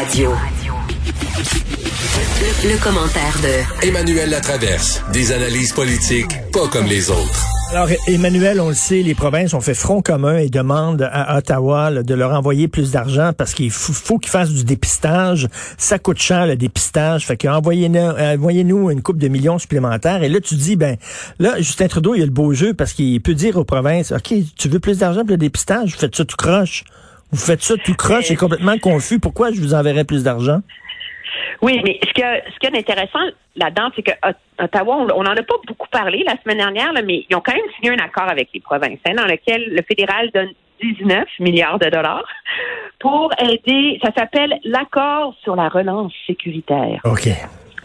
Radio. Le, le commentaire de Emmanuel Latraverse. Des analyses politiques pas comme les autres. Alors, Emmanuel, on le sait, les provinces ont fait front commun et demandent à Ottawa là, de leur envoyer plus d'argent parce qu'il faut, faut qu'ils fassent du dépistage. Ça coûte cher, le dépistage. Fait qu'envoyez-nous envoyez -nous une coupe de millions supplémentaires. Et là, tu dis, ben, là, Justin Trudeau, il a le beau jeu parce qu'il peut dire aux provinces, OK, tu veux plus d'argent pour le dépistage? Faites ça tout croche. Vous faites ça tout croche et complètement confus. Pourquoi je vous enverrai plus d'argent? Oui, mais ce qui est intéressant là-dedans, c'est que Ottawa, on n'en a pas beaucoup parlé la semaine dernière, là, mais ils ont quand même signé un accord avec les provinces, hein, dans lequel le fédéral donne 19 milliards de dollars pour aider. Ça s'appelle l'accord sur la relance sécuritaire. OK.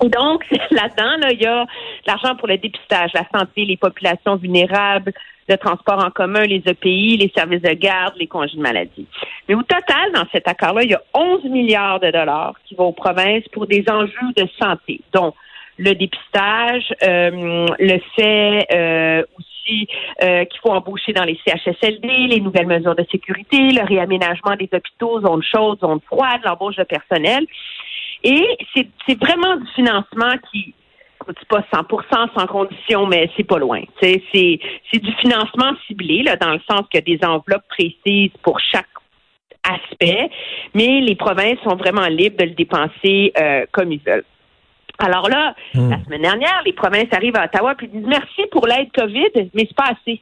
Donc, là-dedans, là, il y a l'argent pour le dépistage, la santé, les populations vulnérables, le transport en commun, les EPI, les services de garde, les congés de maladie. Mais au total, dans cet accord-là, il y a 11 milliards de dollars qui vont aux provinces pour des enjeux de santé, dont le dépistage, euh, le fait euh, aussi euh, qu'il faut embaucher dans les CHSLD, les nouvelles mesures de sécurité, le réaménagement des hôpitaux, zones chaudes, zones froides, l'embauche de personnel. Et c'est vraiment du financement qui c'est pas 100% sans condition, mais c'est pas loin. C'est c'est du financement ciblé là, dans le sens qu'il y a des enveloppes précises pour chaque aspect, mais les provinces sont vraiment libres de le dépenser euh, comme ils veulent. Alors là, Hmm. la semaine dernière, les provinces arrivent à Ottawa et disent merci pour l'aide COVID, mais c'est pas assez.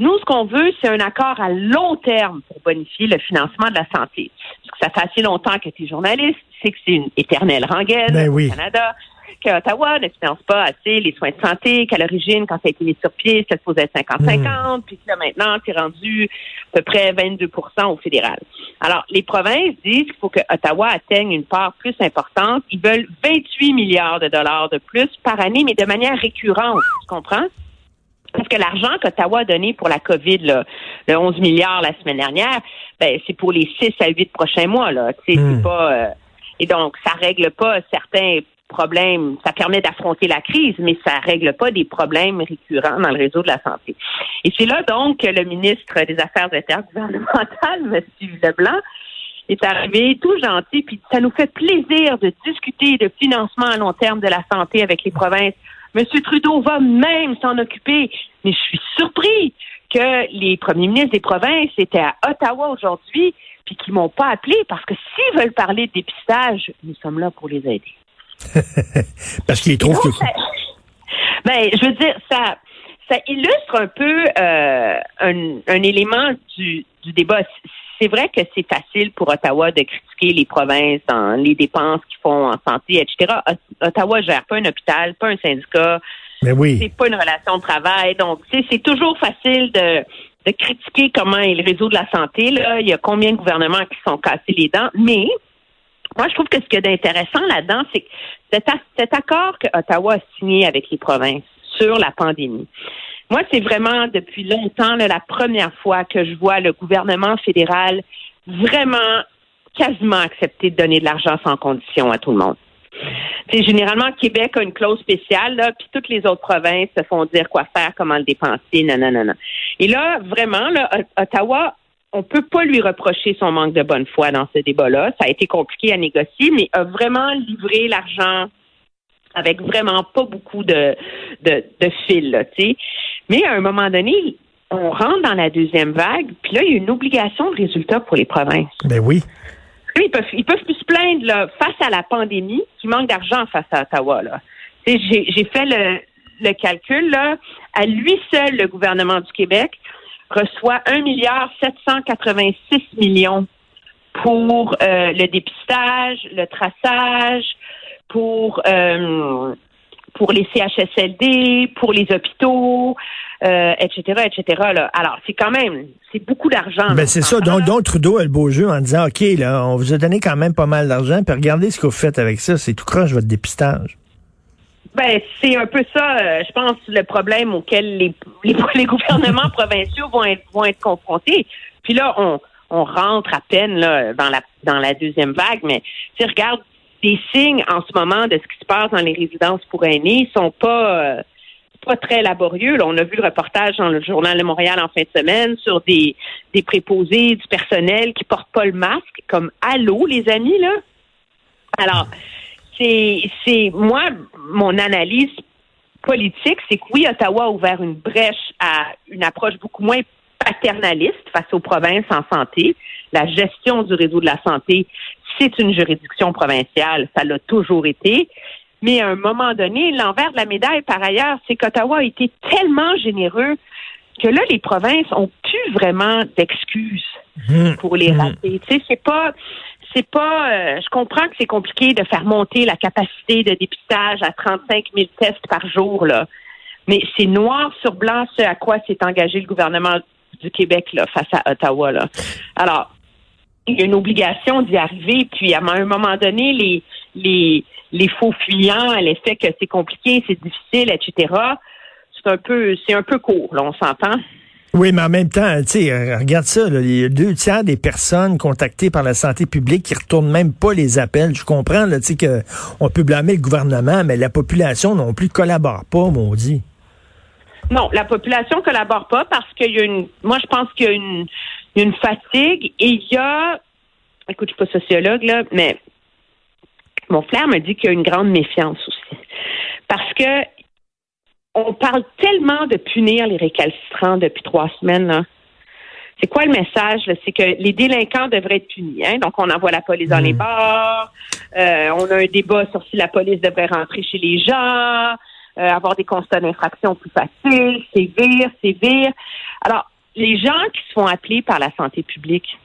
Nous, ce qu'on veut, c'est un accord à long terme pour bonifier le financement de la santé. Parce que ça fait assez longtemps que tu es journaliste, tu sais que c'est une éternelle rengaine Ben oui. au Canada, qu'Ottawa ne finance pas assez les soins de santé, qu'à l'origine, quand ça a été mis sur pied, ça se posait 50-50, puis que là, maintenant, c'est rendu à peu près 22% au fédéral. Alors, les provinces disent qu'il faut que Ottawa atteigne une part plus importante. Ils veulent 28 milliards de dollars de plus par année, mais de manière récurrente. Tu comprends? Parce que l'argent qu'Ottawa a donné pour la COVID, là, le 11 milliards la semaine dernière, ben, c'est pour les 6 à 8 prochains mois. Là. Tu sais, Hmm. c'est pas, euh, et donc, ça règle pas certains problèmes. Ça permet d'affronter la crise, mais ça règle pas des problèmes récurrents dans le réseau de la santé. Et c'est là donc que le ministre des Affaires intergouvernementales, M. Leblanc, est arrivé tout gentil, puis ça nous fait plaisir de discuter de financement à long terme de la santé avec les provinces. Monsieur Trudeau va même s'en occuper, mais je suis surpris que les premiers ministres des provinces étaient à Ottawa aujourd'hui, puis qu'ils m'ont pas appelé, parce que s'ils veulent parler de dépistage, nous sommes là pour les aider. Parce qu'il trouve que... Donc, ça- ben, je veux dire, ça, ça illustre un peu euh, un, un élément du, du débat. C'est vrai que c'est facile pour Ottawa de critiquer les provinces dans les dépenses qu'ils font en santé, etc. Ot- Ottawa gère pas un hôpital, pas un syndicat, Mais oui. c'est pas une relation de travail. Donc, c'est toujours facile de, de critiquer comment est le réseau de la santé. Là, il y a combien de gouvernements qui sont cassés les dents. Mais moi, je trouve que ce qu'il y a d'intéressant là-dedans, c'est que cet, accord que Ottawa a signé avec les provinces sur la pandémie. Moi, c'est vraiment depuis longtemps la première fois que je vois le gouvernement fédéral vraiment quasiment accepter de donner de l'argent sans condition à tout le monde. C'est généralement Québec a une clause spéciale, puis toutes les autres provinces se font dire quoi faire, comment le dépenser, non, non, non, non. Et là, vraiment, Ottawa, on peut pas lui reprocher son manque de bonne foi dans ce débat-là. Ça a été compliqué à négocier, mais a vraiment livré l'argent avec vraiment pas beaucoup de, de, de fil, là, tu sais. Mais à un moment donné, on rentre dans la deuxième vague, puis là, il y a une obligation de résultat pour les provinces. Ben oui. Ils peuvent, ils peuvent plus se plaindre là, face à la pandémie qui manque d'argent face à Ottawa. Là. Tu sais, J'ai j'ai fait le, le calcul. Là. À lui seul, le gouvernement du Québec reçoit 1 milliard 786 millions pour euh, le dépistage, le traçage, pour euh, pour les CHSLD, pour les hôpitaux, euh, etc., etc. Là. Alors, c'est quand même, c'est beaucoup d'argent. Ben c'est ça. Donc, donc, Trudeau a le beau jeu en disant, OK, là, on vous a donné quand même pas mal d'argent, puis regardez ce que vous faites avec ça. C'est tout croche, votre dépistage. Ben, c'est un peu ça, euh, je pense, le problème auquel les, les, les gouvernements provinciaux vont être, vont être confrontés. Puis là, on, rentre à peine dans, la, dans la deuxième vague, mais si regarde des signes en ce moment de ce qui se passe dans les résidences pour aînés sont pas euh, pas très laborieux. Là, on a vu le reportage dans le journal de Montréal en fin de semaine sur des, des préposés du personnel qui portent pas le masque, comme allô, les amis, là? Alors, c'est, c'est moi, mon analyse politique, c'est que oui, Ottawa a ouvert une brèche à une approche beaucoup moins paternaliste face aux provinces en santé. La gestion du réseau de la santé, c'est une juridiction provinciale, ça l'a toujours été. Mais à un moment donné, l'envers de la médaille, par ailleurs, c'est qu'Ottawa a été tellement généreux que là, les provinces ont plus vraiment d'excuses mmh. pour les mmh. rater. Tu sais, c'est pas, c'est pas, euh, je comprends que c'est compliqué de faire monter la capacité de dépistage à 35 000 tests par jour, là. Mais c'est noir sur blanc ce à quoi s'est engagé le gouvernement du Québec, là, face à Ottawa, là. Alors, il y a une obligation d'y arriver, puis à un moment donné, les, les, les faux fuyants, l'effet que c'est compliqué, c'est difficile, etc. C'est un peu, c'est un peu court, là, on s'entend. Oui, mais en même temps, sais, regarde ça, il y a deux tiers des personnes contactées par la santé publique qui retournent même pas les appels. Je comprends, là, tu sais, qu'on peut blâmer le gouvernement, mais la population non plus collabore pas, dit. Non, la population collabore pas parce qu'il y a une, moi, je pense qu'il y a une, une fatigue et il y a, écoute, je suis pas sociologue, là, mais mon frère me dit qu'il y a une grande méfiance aussi. Parce que on parle tellement de punir les récalcitrants depuis trois semaines. C'est quoi le message? C'est que les délinquants devraient être punis. Hein? Donc, on envoie la police dans les hmm. bars. Euh, on a un débat sur si la police devrait rentrer chez les gens, euh, avoir des constats d'infraction plus faciles, sévir, sévir. Alors, les gens qui se font appeler par la santé publique,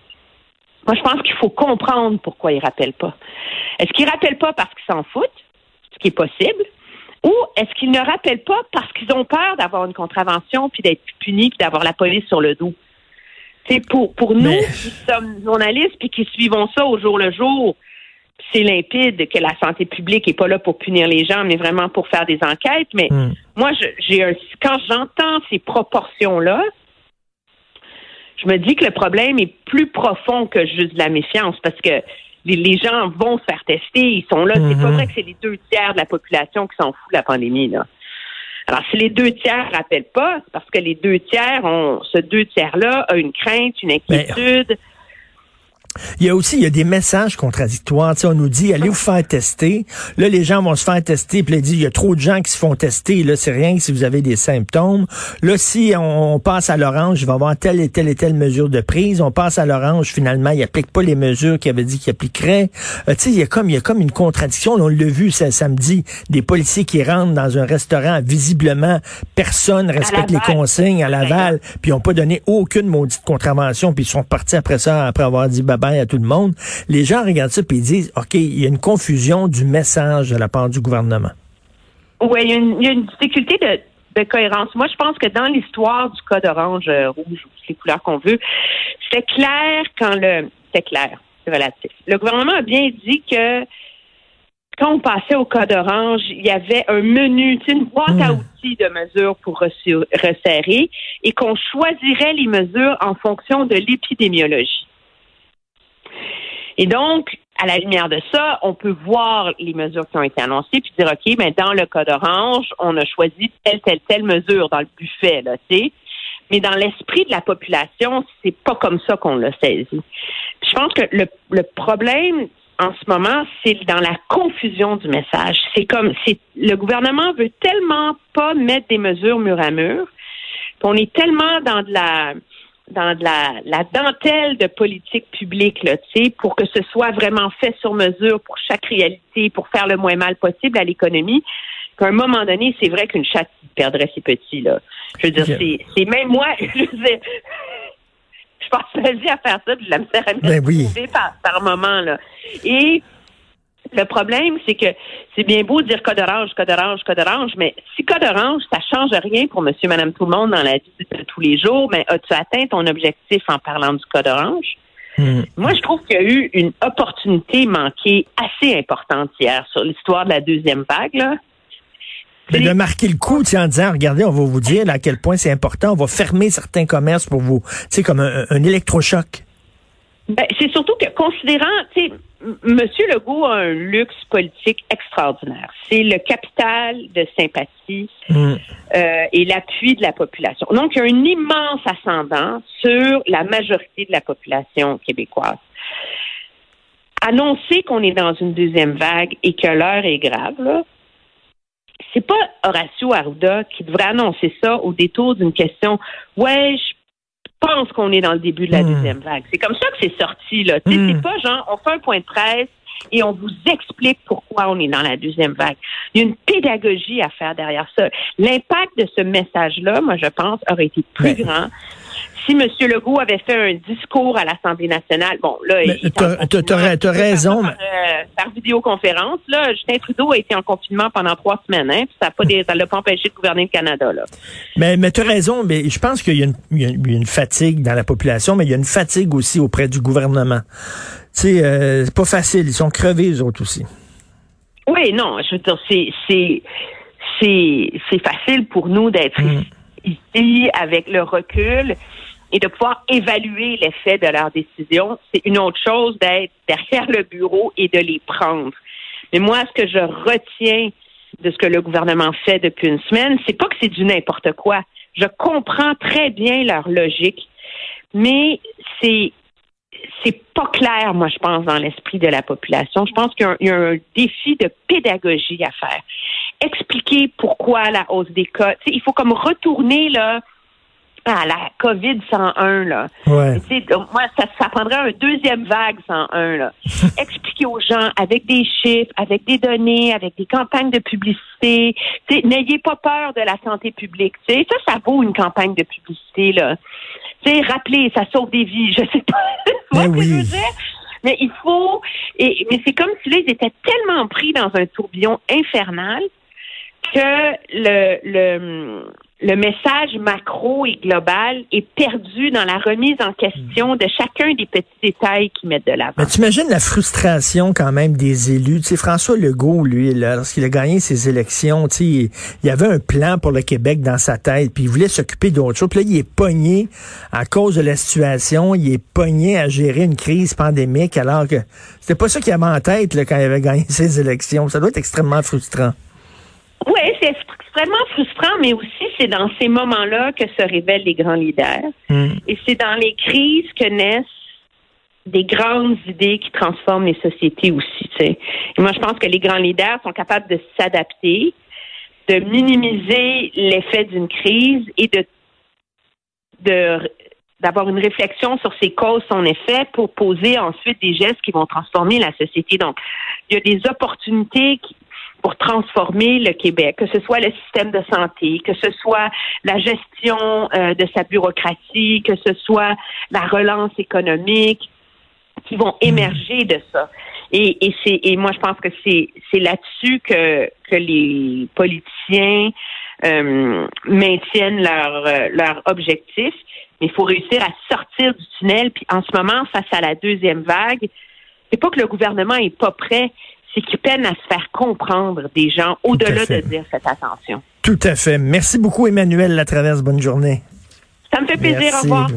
moi, je pense qu'il faut comprendre pourquoi ils rappellent pas. Est-ce qu'ils rappellent pas parce qu'ils s'en foutent, ce qui est possible, ou est-ce qu'ils ne rappellent pas parce qu'ils ont peur d'avoir une contravention puis d'être punis puis d'avoir la police sur le dos? C'est pour pour nous qui sommes journalistes puis qui suivons ça au jour le jour. C'est limpide que la santé publique est pas là pour punir les gens, mais vraiment pour faire des enquêtes. Mais hmm. moi, j'ai quand j'entends ces proportions là, je me dis que le problème est plus profond que juste de la méfiance parce que les, gens vont se faire tester, ils sont là. C'est pas mhm. vrai que c'est les deux tiers de la population qui s'en fout de la pandémie, là. Alors, si les deux tiers ne rappellent pas, c'est parce que les deux tiers ont, ce deux tiers-là a une crainte, une ben, inquiétude. Il y a aussi il y a des messages contradictoires. on nous dit allez vous faire tester. Là, les gens vont se faire tester. Puis là, dit il y a trop de gens qui se font tester. Là, c'est rien si vous avez des symptômes. Là, si on, passe à l'orange, il va y avoir telle et telle et telle mesure de prise. On passe à l'orange, finalement, il applique pas les mesures qu'il avait dit qu'il appliquerait. Euh, il y a comme il y a comme une contradiction. on l'a vu ce samedi, des policiers qui rentrent dans un restaurant visiblement personne respecte les consignes à Laval, puis ils n'ont pas donné aucune maudite contravention, puis ils sont partis après ça après avoir dit bye à tout le monde. Les gens regardent ça et ils disent, OK, il y a une confusion du message de la part du gouvernement. Oui, il y, a une difficulté de, cohérence. Moi, je pense que dans l'histoire du code orange, euh, rouge, les couleurs qu'on veut, c'était clair quand le... C'était clair, c'est relatif. Le gouvernement a bien dit que quand on passait au code orange, il y avait un menu, une boîte à hmm. outils de mesures pour resserrer et qu'on choisirait les mesures en fonction de l'épidémiologie. Et donc, à la lumière de ça, on peut voir les mesures qui ont été annoncées puis dire, OK, mais dans le code orange, on a choisi telle, telle, telle mesure dans le buffet, là, tu sais. Mais dans l'esprit de la population, c'est pas comme ça qu'on l'a saisi. je pense que le, le problème en ce moment, c'est dans la confusion du message. C'est comme, c'est, le gouvernement veut tellement pas mettre des mesures mur à mur, qu'on est tellement dans de la, dans de la, la dentelle de politique publique, là, pour que ce soit vraiment fait sur mesure pour chaque réalité, pour faire le moins mal possible à l'économie, qu'à un moment donné, c'est vrai qu'une chatte perdrait ses petits, là. Je veux dire, c'est, même moi, je veux dire, je pense vas-y à faire ça, puis la me à ben oui. par, par moment, là. Et le problème, c'est que c'est bien beau de dire code orange, code orange, code orange, mais si code orange, ça change rien pour monsieur, madame, tout le monde dans la vie de tous les jours, mais as-tu atteint ton objectif en parlant du code orange? Hmm. Moi, je trouve qu'il y a eu une opportunité manquée assez importante hier sur l'histoire de la deuxième vague, là. Mais de marquer le coup, en disant, regardez, on va vous dire à quel point c'est important, on va fermer certains commerces pour vous, tu sais, comme un électrochoc. Ben, c'est surtout que considérant, tu sais, M. Legault a un luxe politique extraordinaire. C'est le capital de sympathie mm. euh, et l'appui de la population. Donc, il y a un immense ascendant sur la majorité de la population québécoise. Annoncer qu'on est dans une deuxième vague et que l'heure est grave, là, c'est pas Horacio Arruda qui devrait annoncer ça au détour d'une question. Ouais, je pense qu'on est dans le début de la hmm. deuxième vague. C'est comme ça que c'est sorti, là. C'est hmm. pas genre, on fait un point de presse et on vous explique pourquoi on est dans la deuxième vague. Il y a une pédagogie à faire derrière ça. L'impact de ce message-là, moi, je pense, aurait été plus grand si M. Legault avait fait un discours à l'Assemblée nationale, bon, là, il as, raison. Par, euh, par, vidéoconférence, là, Justin Trudeau a été en confinement pendant trois semaines, hein, puis ça ne l'a pas empêché de gouverner le Canada, là. Mais, mais tu as raison, mais je pense qu'il y, y, a une fatigue dans la population, mais il y a une fatigue aussi auprès du gouvernement. Tu sais, euh, c'est pas facile, ils sont crevés, eux autres aussi. Oui, non, je veux dire, c'est, c'est, c'est, facile pour nous d'être mm. ici avec le recul et de pouvoir évaluer l'effet de leurs décisions. C'est une autre chose d'être derrière le bureau et de les prendre. Mais moi, ce que je retiens de ce que le gouvernement fait depuis une semaine, c'est pas que c'est du n'importe quoi. Je comprends très bien leur logique, mais c'est c'est pas clair, moi, je pense, dans l'esprit de la population. Je pense qu'il y, a un défi de pédagogie à faire. Expliquer pourquoi la hausse des cas. il faut comme retourner là à la COVID 101 là. Ouais. moi ça, ça prendrait un deuxième vague 101 là. Expliquer aux gens avec des chiffres, avec des données, avec des campagnes de publicité. N'ayez pas peur de la santé publique. T'sais. Ça, ça vaut une campagne de publicité là. T'sais, rappelez, ça sauve des vies. Je sais pas. Mais oui. Mais il faut. Et, mais c'est comme si là, ils étaient tellement pris dans un tourbillon infernal que le, le le message macro et global est perdu dans la remise en question de chacun des petits détails qui mettent de l'avant. Mais tu imagines la frustration quand même des élus? Tu sais, François Legault, lui, lorsqu'il a gagné ses élections, tu sais, il, avait un plan pour le Québec dans sa tête, puis il voulait s'occuper d'autre chose. Puis là, il est pogné à cause de la situation, il est pogné à gérer une crise pandémique, alors que c'était pas ça qu'il avait en tête là, quand il avait gagné ses élections. Ça doit être extrêmement frustrant. Oui, c'est extrêmement frustrant, mais aussi c'est dans ces moments-là que se révèlent les grands leaders. Hmm. Et c'est dans les crises que naissent des grandes idées qui transforment les sociétés aussi. Et moi, je pense que les grands leaders sont capables de s'adapter, de minimiser l'effet d'une crise et de, de d'avoir une réflexion sur ses causes, son effet, pour poser ensuite des gestes qui vont transformer la société. Donc, il y a des opportunités qui, pour transformer le Québec, que ce soit le système de santé, que ce soit la gestion euh, de sa bureaucratie, que ce soit la relance économique, qui vont émerger de ça. Et, et c'est et moi je pense que c'est c'est là-dessus que que les politiciens euh, maintiennent leur euh, leur objectif. Mais il faut réussir à sortir du tunnel. Puis en ce moment, face à la deuxième vague, c'est pas que le gouvernement est pas prêt, c'est qu'il peine à se faire comprendre des gens au-delà de dire faites attention. Tout à fait. Merci beaucoup, Emmanuel Latraverse. Bonne journée. Ça me fait plaisir. Au revoir.